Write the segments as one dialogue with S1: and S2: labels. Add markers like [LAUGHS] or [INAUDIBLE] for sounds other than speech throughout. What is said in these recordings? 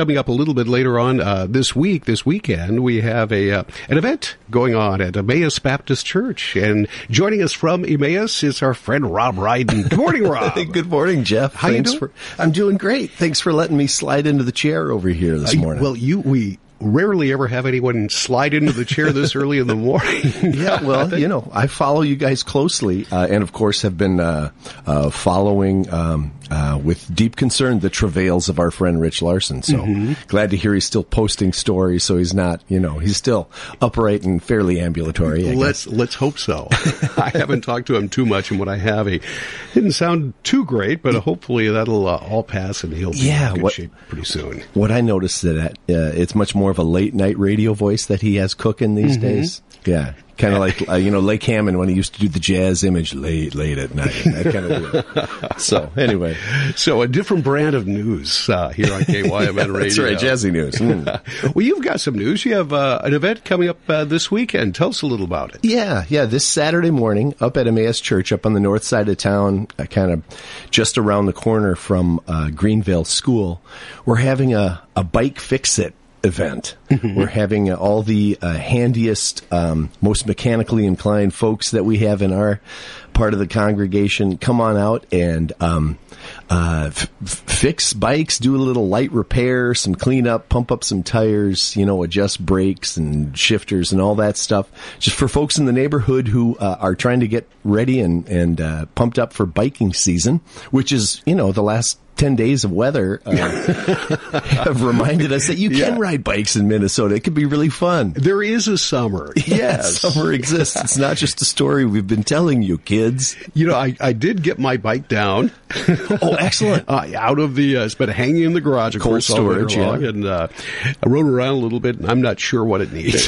S1: coming up a little bit later on uh, this week, this weekend, we have a uh, an event going on at Emmaus Baptist Church, and joining us from Emmaus is our friend Rob Ryden. Good morning, [LAUGHS] Rob.
S2: Good morning, Jeff.
S1: How
S2: Thanks
S1: you doing?
S2: For, I'm doing great. Thanks for letting me slide into the chair over here this morning.
S1: Well, you we rarely ever have anyone slide into the chair this early in the [LAUGHS] morning.
S2: yeah, [LAUGHS] well, you know, I follow you guys closely, uh, and of course have been uh, uh, following um, uh, with deep concern the travails of our friend Rich Larson. So
S1: Mm-hmm.
S2: glad to hear he's still posting stories. So he's not, you know, he's still upright and fairly ambulatory. I
S1: Let's
S2: guess.
S1: let's hope so. [LAUGHS] [LAUGHS] I haven't talked to him too much, and what I have, he didn't sound too great, but hopefully that'll uh, all pass, and he'll be
S2: Yeah,
S1: in good
S2: what-
S1: shape pretty soon.
S2: What I noticed that uh, it's much more of a late night radio voice that he has cooking these
S1: Mm-hmm.
S2: days. Yeah, kind of like uh, you know Lake Hammond when he used to do the jazz image late late at night. That kind of deal. [LAUGHS] So anyway,
S1: So a different brand of news uh, here on KYMN [LAUGHS] Radio.
S2: that's right, jazzy news. Mm. [LAUGHS]
S1: well, you've got some news. You have uh, an event coming up uh, this weekend. Tell us a little about it.
S2: Yeah, yeah. This Saturday morning, up at Emmaus Church, up on the north side of town, uh, kind of just around the corner from uh, Greenvale School, we're having a, a bike fix it event. We're having uh, all the uh, handiest, um, most mechanically inclined folks that we have in our part of the congregation come on out and um, uh, f- f- fix bikes, do a little light repair, some cleanup, pump up some tires, you know, adjust brakes and shifters and all that stuff. Just for folks in the neighborhood who uh, are trying to get ready and and uh, pumped up for biking season, which is you know the last. 10 days of weather uh, [LAUGHS] have reminded us that you can
S1: Yeah.
S2: ride bikes in Minnesota. It could be really fun.
S1: There is a summer. [LAUGHS] Yes.
S2: Summer exists. It's not just a story we've been telling you, kids.
S1: You know, I, I did get my bike down.
S2: Oh, excellent. [LAUGHS]
S1: uh, out of the, uh, it's been hanging in the garage, of
S2: Cold
S1: course,
S2: storage, yeah.
S1: and uh, I rode around a little bit, and I'm not sure what it needs.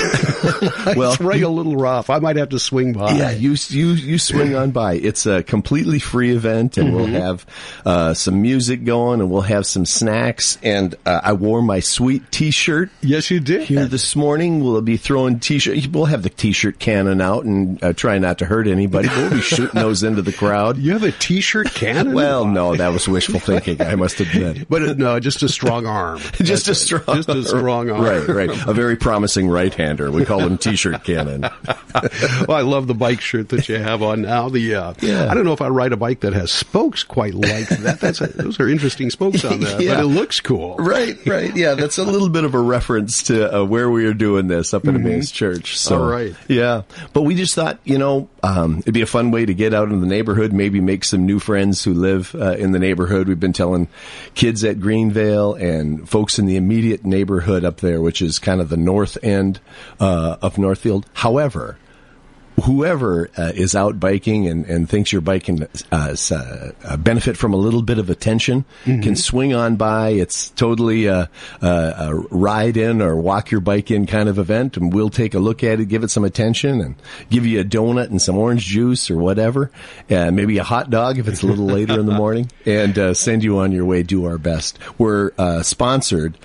S2: Well,
S1: it's running a little rough. I might have to swing by.
S2: Yeah, you you you swing on by. It's a completely free event, and we'll have uh, some music going, and we'll have some snacks. And uh, I wore my sweet T-shirt
S1: Yes, you did.
S2: here this morning. We'll be throwing T-shirt. We'll have the T-shirt cannon out and uh, try not to hurt anybody. We'll be shooting those into the crowd.
S1: You have a T-shirt cannon?
S2: Well, no, that was wishful [LAUGHS] thinking. I must admit.
S1: But uh, no, just a strong arm. [LAUGHS]
S2: Just a
S1: That's it.
S2: strong,
S1: just a strong arm.
S2: right, right. A very promising right-hander. We call him T-shirt cannon. [LAUGHS]
S1: well, I love the bike shirt that you have on now. The uh,
S2: Yeah.
S1: I don't know if I ride a bike that has spokes quite like that. That's a, those are interesting spokes on that, [LAUGHS]
S2: Yeah.
S1: but it looks cool.
S2: Right, right. Yeah, that's a [LAUGHS] little bit of a reference to uh, where we are doing this up at Emmaus Church. So,
S1: Mm-hmm. All right.
S2: Yeah. But we just thought, you know, um, it'd be a fun way to get out in the neighborhood, maybe make some new friends who live uh, in the neighborhood. We've been telling kids at Greenvale and folks in the immediate neighborhood up there, which is kind of the north end uh, of Northfield. However, whoever uh, is out biking and, and thinks your bike can uh, s- uh, uh, benefit from a little bit of attention can swing on by. It's totally a, a, a ride in or walk your bike in kind of event, and we'll take a look at it, give it some attention, and give you a donut and some orange juice or whatever, uh, maybe a hot dog if it's a little later in the morning, [LAUGHS] and uh, send you on your way. Do our best. We're uh, sponsored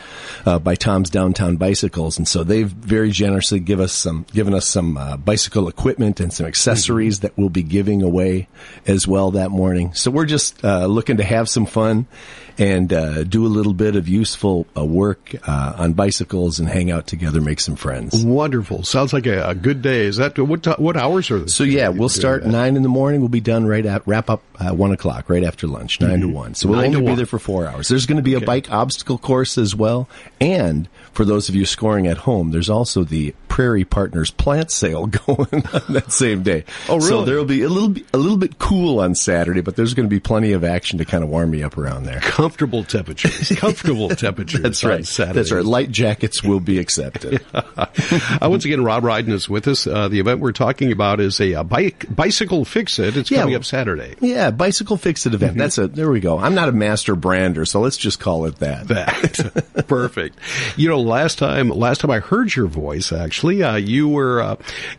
S2: uh, by Tom's Downtown Bicycles, and so they've very generously give us some given us some uh, bicycle equipment and some accessories that we'll be giving away as well that morning. So we're just uh, looking to have some fun and uh, do a little bit of useful uh, work uh, on bicycles and hang out together, make some friends.
S1: Wonderful. Sounds like a, a good day. Is that what ti- what hours are?
S2: So yeah, we'll start nine in the morning. We'll be done right at wrap up uh, one o'clock, right after lunch, 9 to one. So we'll
S1: Mm-hmm. Nine
S2: only be
S1: one.
S2: there for four hours. There's going to be a bike obstacle course as well, and for those of you scoring at home, there's also the Prairie Partners plant sale [LAUGHS] going on [LAUGHS] that same day.
S1: Oh,
S2: So there will be a little bit, a little bit cool on Saturday, but there's going to be plenty of action to kind of warm me up around there.
S1: comfortable temperatures. [LAUGHS] Comfortable temperatures.
S2: That's
S1: on
S2: right.
S1: Saturdays.
S2: That's right. Light jackets will be accepted. [LAUGHS]
S1: uh, once again, Rob Ryden is with us. Uh, the event we're talking about is a, uh bike bicycle fix it. It's
S2: Yeah.
S1: coming up Saturday.
S2: Yeah, bicycle fix it event. That's a there we go. I'm not a master brander, so let's just call it that.
S1: That perfect. You know, last time last time I heard your voice, actually, uh, you were uh,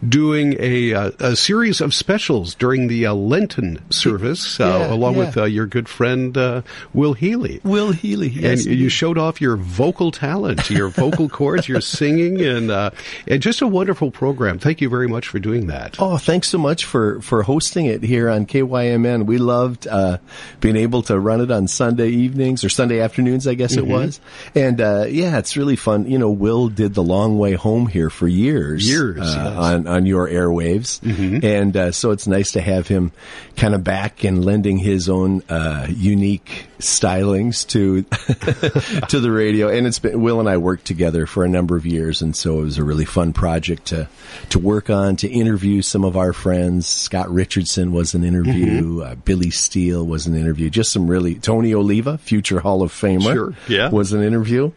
S1: doing a, uh, a series of specials during the uh, Lenten service, uh,
S2: Yeah,
S1: along
S2: yeah.
S1: with uh, your good friend uh, Will Healy.
S2: Will Healy, yes.
S1: and you showed off your vocal talent, your vocal [LAUGHS] cords, your singing, and uh, and just a wonderful program. Thank you very much for doing that.
S2: Oh, thanks so much for, for hosting it here on KYMN. We loved uh, being able to run it on Sunday evenings or Sunday afternoons, I guess
S1: Mm-hmm.
S2: it was. And uh, yeah, it's really fun. You know, Will did the long way home here for years,
S1: Years,
S2: uh,
S1: yes.
S2: on on your airwaves, and uh, so it's nice to have him kind of back and lending his own uh, unique stylings to [LAUGHS] to the radio. And it's been Will and I worked together for a number of years, and so it was a really fun project to to work on to interview some of our friends. Scott Richardson was an interview. Uh, Billy Steele was an interview. Just some really Tony Oliva, future Hall of Famer,
S1: Sure, yeah.
S2: was an interview.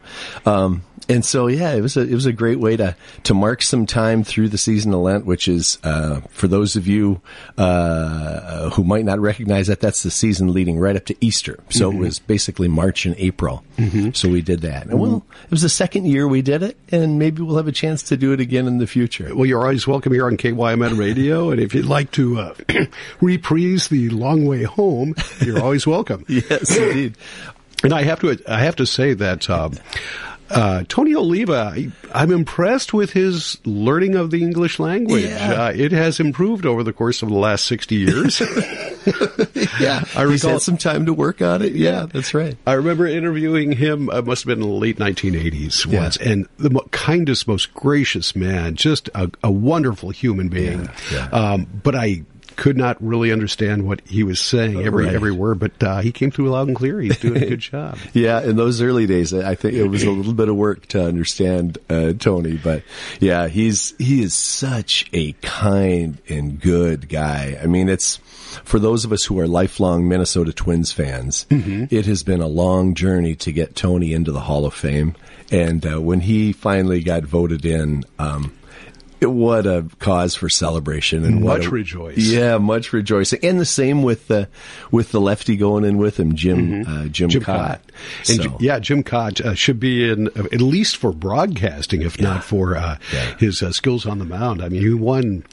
S2: Um, and so, yeah, it was a it was a great way to to mark some time through the season of Lent, which is uh, for those of you uh, who might not recognize that that's the season leading right up to Easter. So it was basically March and April. So we did that. And well, it was the second year we did it, and maybe we'll have a chance to do it again in the future.
S1: Well, you're always welcome here on KYMN Radio, and if you'd like to uh, [CLEARS THROAT] reprise the long way home, you're always welcome. [LAUGHS]
S2: Yes, indeed.
S1: And I have to, I have to say that um, uh, Tony Oliva, I'm impressed with his learning of the English language.
S2: Yeah.
S1: Uh, it has improved over the course of the last 60 years. [LAUGHS] [LAUGHS]
S2: Yeah,
S1: I
S2: He's
S1: recall-
S2: had some time to work on it. Yeah, that's right.
S1: I remember interviewing him. It must have been in the late 1980s
S2: Yeah.
S1: once, and the mo- kindest, most gracious man, just a, a wonderful human being.
S2: Yeah,
S1: Um, but I could not really understand what he was saying every
S2: Right.
S1: every word. But uh, he came through loud and clear. He's doing a good [LAUGHS] job.
S2: Yeah, in those early days, I think it was a [CLEARS THROAT] little bit of work to understand uh, Tony, but yeah, he's he is such a kind and good guy. I mean, it's for those of us who are lifelong Minnesota Twins fans, it has been a long journey to get Tony into the Hall of Fame, and uh, when he finally got voted in. Um, what a cause for celebration and what
S1: Much
S2: a-
S1: rejoice.
S2: Yeah, much rejoicing, and the same with the with the lefty going in with him, Jim uh, Jim,
S1: Jim
S2: Kaat.
S1: Kaat. And
S2: So-
S1: yeah, Jim Kaat uh, should be in uh, at least for broadcasting, if not for uh,
S2: Yeah.
S1: his uh, skills on the mound. I mean, he won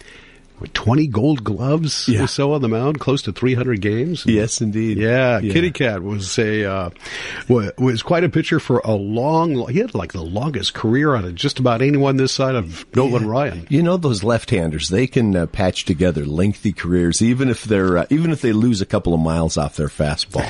S1: what, 20 gold gloves
S2: Yeah.
S1: or so on the mound, close to 300 games.
S2: Yes, indeed.
S1: Yeah, Kitty Kaat was a uh, was quite a pitcher for a long. He had like the longest career on it, just about anyone this side of Nolan Ryan.
S2: You know those left-handers; they can uh, patch together lengthy careers, even if they're uh, even if they lose a couple of miles off their fastball.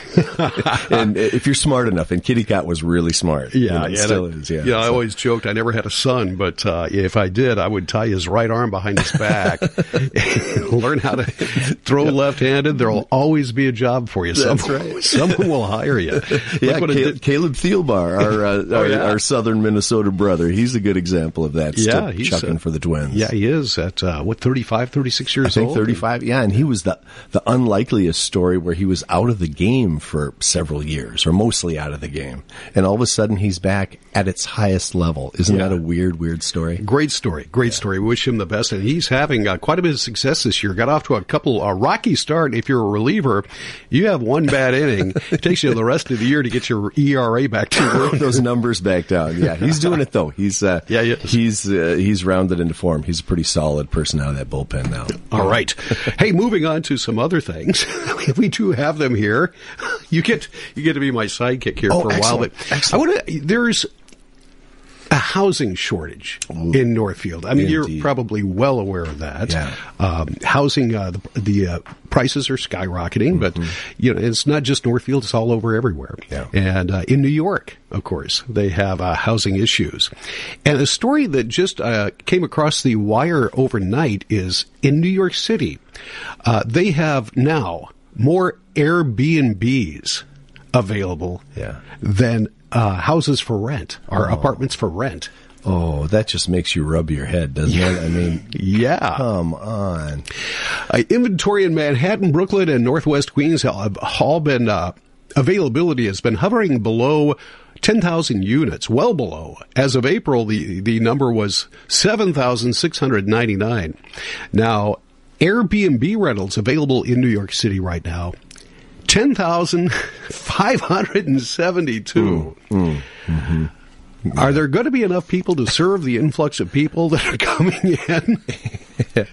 S2: [LAUGHS] and if you're smart enough, and Kitty Kaat was really smart. you
S1: Yeah,
S2: know,
S1: yeah,
S2: still is. Yeah,
S1: I
S2: So-
S1: always joked I never had a son, but uh, if I did, I would tie his right arm behind his back, [LAUGHS] [LAUGHS] learn how to throw left-handed. There'll always be a job for you.
S2: That's
S1: someone,
S2: right. [LAUGHS]
S1: someone will hire you. [LAUGHS]
S2: Yeah, Caleb,
S1: did-
S2: Caleb Thielbar, our, uh, our,
S1: yeah.
S2: our southern Minnesota brother, he's a good example of that.
S1: Yeah, he's,
S2: chucking
S1: uh,
S2: for the Twins.
S1: Yeah, he is at uh, what 35, 36 years
S2: I think
S1: old.
S2: 35. Yeah, and he was the the unlikeliest story where he was out of the game for several years, or mostly out of the game, and all of a sudden he's back at its highest level. Isn't
S1: Yeah.
S2: that a weird, weird story?
S1: Great story, great story. We Wish him the best, and he's having uh, quite a bit success this year. Got off to a couple a rocky start. If you're a reliever, you have one bad inning. It takes you the rest of the year to get your ERA back to [LAUGHS]
S2: Those numbers back down. Yeah, he's doing it though. He's uh,
S1: Yeah, he
S2: he's uh, he's rounded into form. He's a pretty solid person out of that bullpen now.
S1: All right. Hey, moving on to some other things. [LAUGHS] we do have them here. You get you get to be my sidekick here
S2: Oh,
S1: for a while, but
S2: Excellent.
S1: I want to. There's a housing shortage in Northfield. I mean, you're probably well aware of that.
S2: Yeah.
S1: Um, housing, uh, the, the uh, prices are skyrocketing, but you know, it's not just Northfield; it's all over everywhere.
S2: Mm-hmm. Yeah.
S1: And uh, in New York, of course, they have uh, housing issues. And a story that just uh, came across the wire overnight is in New York City, uh, they have now more Airbnbs available
S2: Yeah.
S1: than uh, houses for rent or apartments for rent.
S2: Oh, that just makes you rub your head, doesn't it? I mean, [LAUGHS]
S1: Yeah.
S2: come on.
S1: Uh, inventory in Manhattan, Brooklyn, and Northwest Queens have all been, uh, availability has been hovering below 10,000 units, well below. As of April, the, the number was 7,699. Now, Airbnb rentals available in New York City right now, 10,572. Are there going to be enough people to serve the influx of people that are [LAUGHS] coming in? [LAUGHS]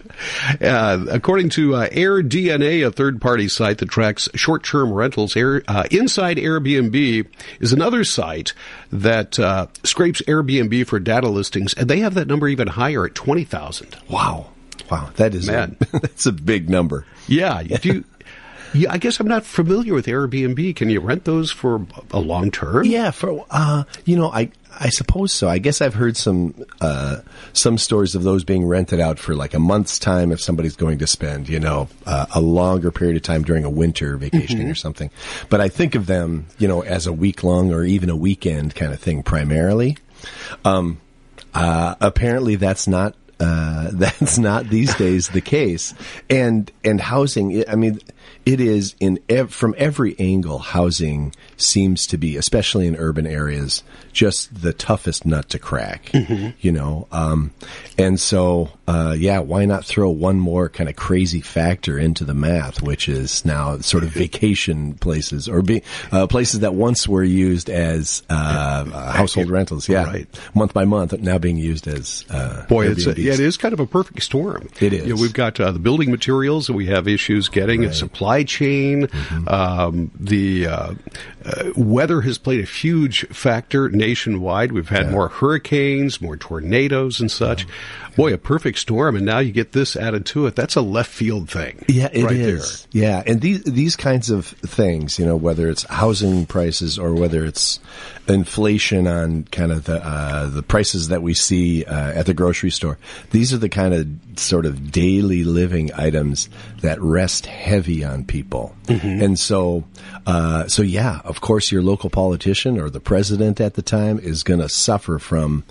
S1: uh, according to uh, AirDNA, a third-party site that tracks short-term rentals, Air, uh, Inside Airbnb is another site that uh, scrapes Airbnb for data listings, and they have that number even higher at twenty thousand.
S2: Wow. Wow. That is
S1: Man.
S2: A, [LAUGHS] that's a big number.
S1: Yeah, if you Yeah, I guess I'm not familiar with Airbnb. Can you rent those for a long term?
S2: Yeah, for uh, you know, I I suppose so. I guess I've heard some uh, some stories of those being rented out for like a month's time if somebody's going to spend, you know, uh, a longer period of time during a winter vacationing mm-hmm. or something. But I think of them, you know, as a week long or even a weekend kind of thing primarily. Um, uh, apparently, that's not uh, [LAUGHS] that's not these days the case. And and housing, I mean, it is in ev- from every angle. Housing seems to be, especially in urban areas, just the toughest nut to crack. Mm-hmm. You know, um, and so uh, yeah, why not throw one more kind of crazy factor into the math, which is now sort of [LAUGHS] vacation places or be, uh, places that once were used as uh, uh household rentals. Yeah, right. month by month, now being used as
S1: uh, boy, it's a, yeah, it is kind of a perfect storm.
S2: It is.
S1: You know, we've got uh, the building materials that we have issues getting, right. and supply chain, mm-hmm. um, the uh, weather has played a huge factor nationwide. We've had yeah. more hurricanes, more tornadoes, and such. Boy, a perfect storm, and now you get this added to it. That's a left field thing.
S2: Yeah, it right is. There. Yeah, and these these kinds of things, you know, whether it's housing prices or whether it's inflation on kind of the uh, the prices that we see uh, at the grocery store, these are the kind of sort of daily living items that rest heavy on people, mm-hmm. and so uh, so yeah, of course, your local politician or the president at the time is going to suffer from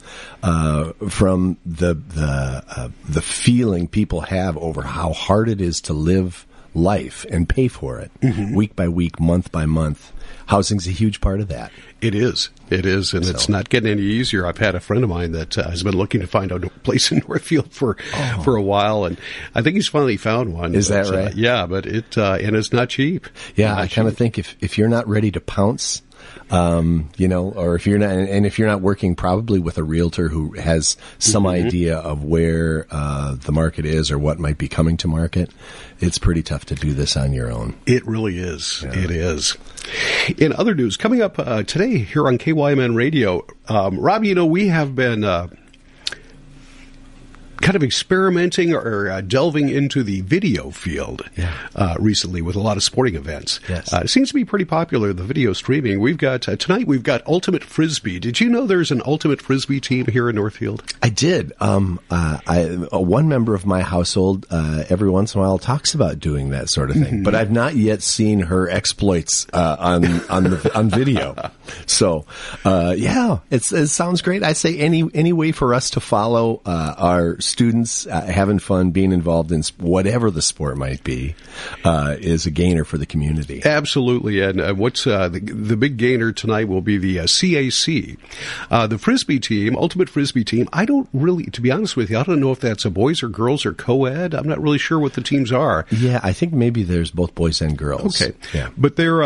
S2: uh, from the the uh, the feeling people have over how hard it is to live life and pay for it mm-hmm. week by week, month by month. Housing's a huge part of that.
S1: It is. It is, and so. it's not getting any easier. I've had a friend of mine that uh, has been looking to find a [LAUGHS] place in Northfield for oh. for a while, and I think he's finally found one.
S2: Is
S1: but,
S2: that right?
S1: Uh, yeah, but it uh, and it's not cheap.
S2: Yeah, I kind of think if if you're not ready to pounce um, you know, or if you're not, and if you're not working probably with a realtor who has some mm-hmm. idea of where uh, the market is or what might be coming to market, it's pretty tough to do this on your own.
S1: It really is. Yeah. It is. In other news, coming up uh, today here on KYMN Radio, um, Rob, you know, we have been. Uh, kind of experimenting or uh, delving into the video field yeah. uh, recently with a lot of sporting events.
S2: Yes.
S1: Uh, it seems to be pretty popular, the video streaming. We've got, uh, tonight we've got Ultimate Frisbee. Did you know there's an Ultimate Frisbee team here in Northfield?
S2: I did. Um, uh, I, one member of my household uh, every once in a while talks about doing that sort of thing, mm-hmm. but I've not yet seen her exploits on, on, the, on video. [LAUGHS] So, yeah, it sounds great. I say any, any way for us to follow our students uh, having fun, being involved in whatever the sport might be, uh, is a gainer for the community.
S1: Absolutely. And uh, what's uh, the, the, big gainer tonight will be the CAC, uh, the frisbee team, ultimate frisbee team. I don't really, to be honest with you, I don't know if that's a boys or girls or co-ed. I'm not really sure what the teams are.
S2: Yeah, I think maybe there's both boys and girls.
S1: Okay. Yeah. But they're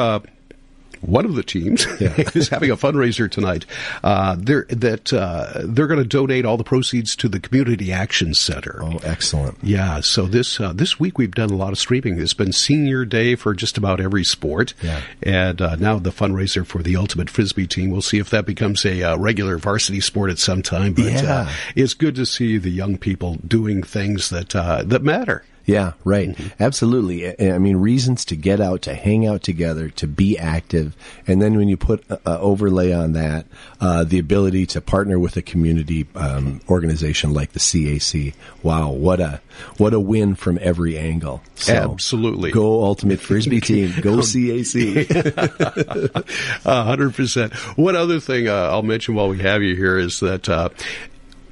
S1: one of the teams yeah. [LAUGHS] is having a fundraiser tonight. Uh, they're, that uh, they're going to donate all the proceeds to the Community Action Center.
S2: Oh, excellent!
S1: Yeah. So this uh, this week we've done a lot of streaming. It's been Senior Day for just about every sport,
S2: yeah.
S1: and uh, now the fundraiser for the Ultimate Frisbee team. We'll see if that becomes a uh, regular varsity sport at some time. But uh,
S2: yeah.
S1: it's good to see the young people doing things that that matter.
S2: Yeah, right. Mm-hmm. Absolutely. I mean, reasons to get out, to hang out together, to be active. And then when you put uh, overlay on that, uh, the ability to partner with a community um, organization like the CAC. Wow, what a what a win from every angle.
S1: So, Absolutely.
S2: Go Ultimate Frisbee [LAUGHS] team. Go CAC. [LAUGHS]
S1: hundred percent. One other thing uh, I'll mention while we have you here is that uh,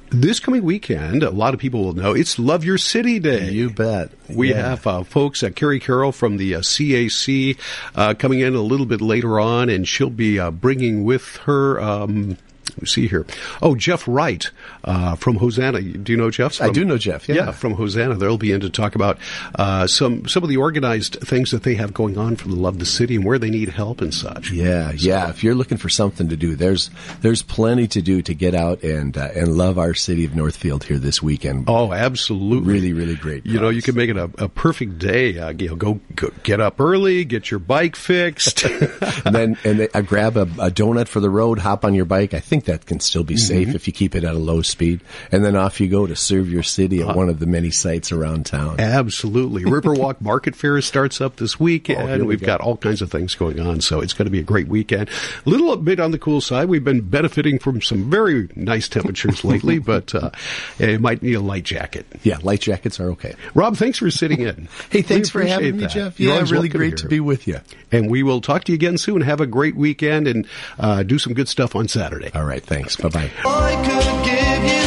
S1: this coming weekend, a lot of people will know it's Love Your City Day.
S2: You bet.
S1: We yeah. have uh, folks, uh, Carrie Carroll from the uh, CAC, uh, coming in a little bit later on, and she'll be uh, bringing with her. Um, let me see here. Oh, Jeff Wright uh, from Hosanna. Do you know Jeff? From,
S2: I do know Jeff. Yeah.
S1: yeah. from Hosanna. They'll be in to talk about uh, some some of the organized things that they have going on for the Love of the City and where they need help and such.
S2: Yeah, so, yeah. If you're looking for something to do, there's there's plenty to do to get out and uh, and love our city of Northfield here this weekend.
S1: Oh, absolutely.
S2: Really, really great.
S1: You know, you can make it a, a perfect day. Uh, you know, go, go, get up early, get your bike fixed, [LAUGHS]
S2: and then and they, uh, grab a, a donut for the road, hop on your bike. I think
S3: think that can still be safe if you keep it at a low speed. And then off you go to serve your city at one of the many sites around town.
S1: Absolutely. Riverwalk [LAUGHS] Market Fair starts up this weekend.
S3: Oh, we
S1: We've
S3: go.
S1: got all kinds of things going on, so it's going to be a great weekend. A little bit on the cool side. We've been benefiting from some very nice temperatures lately, [LAUGHS] but uh, it might need a light jacket.
S3: Yeah, light jackets are okay.
S1: Rob, thanks for sitting in. [LAUGHS]
S3: Hey, thanks for having me,
S1: that.
S3: Jeff.
S1: You're
S3: Yeah, really great
S1: here.
S3: to be with you.
S1: And we will talk to you again soon. Have a great weekend and uh, do some good stuff on Saturday.
S3: All right, thanks. Bye bye.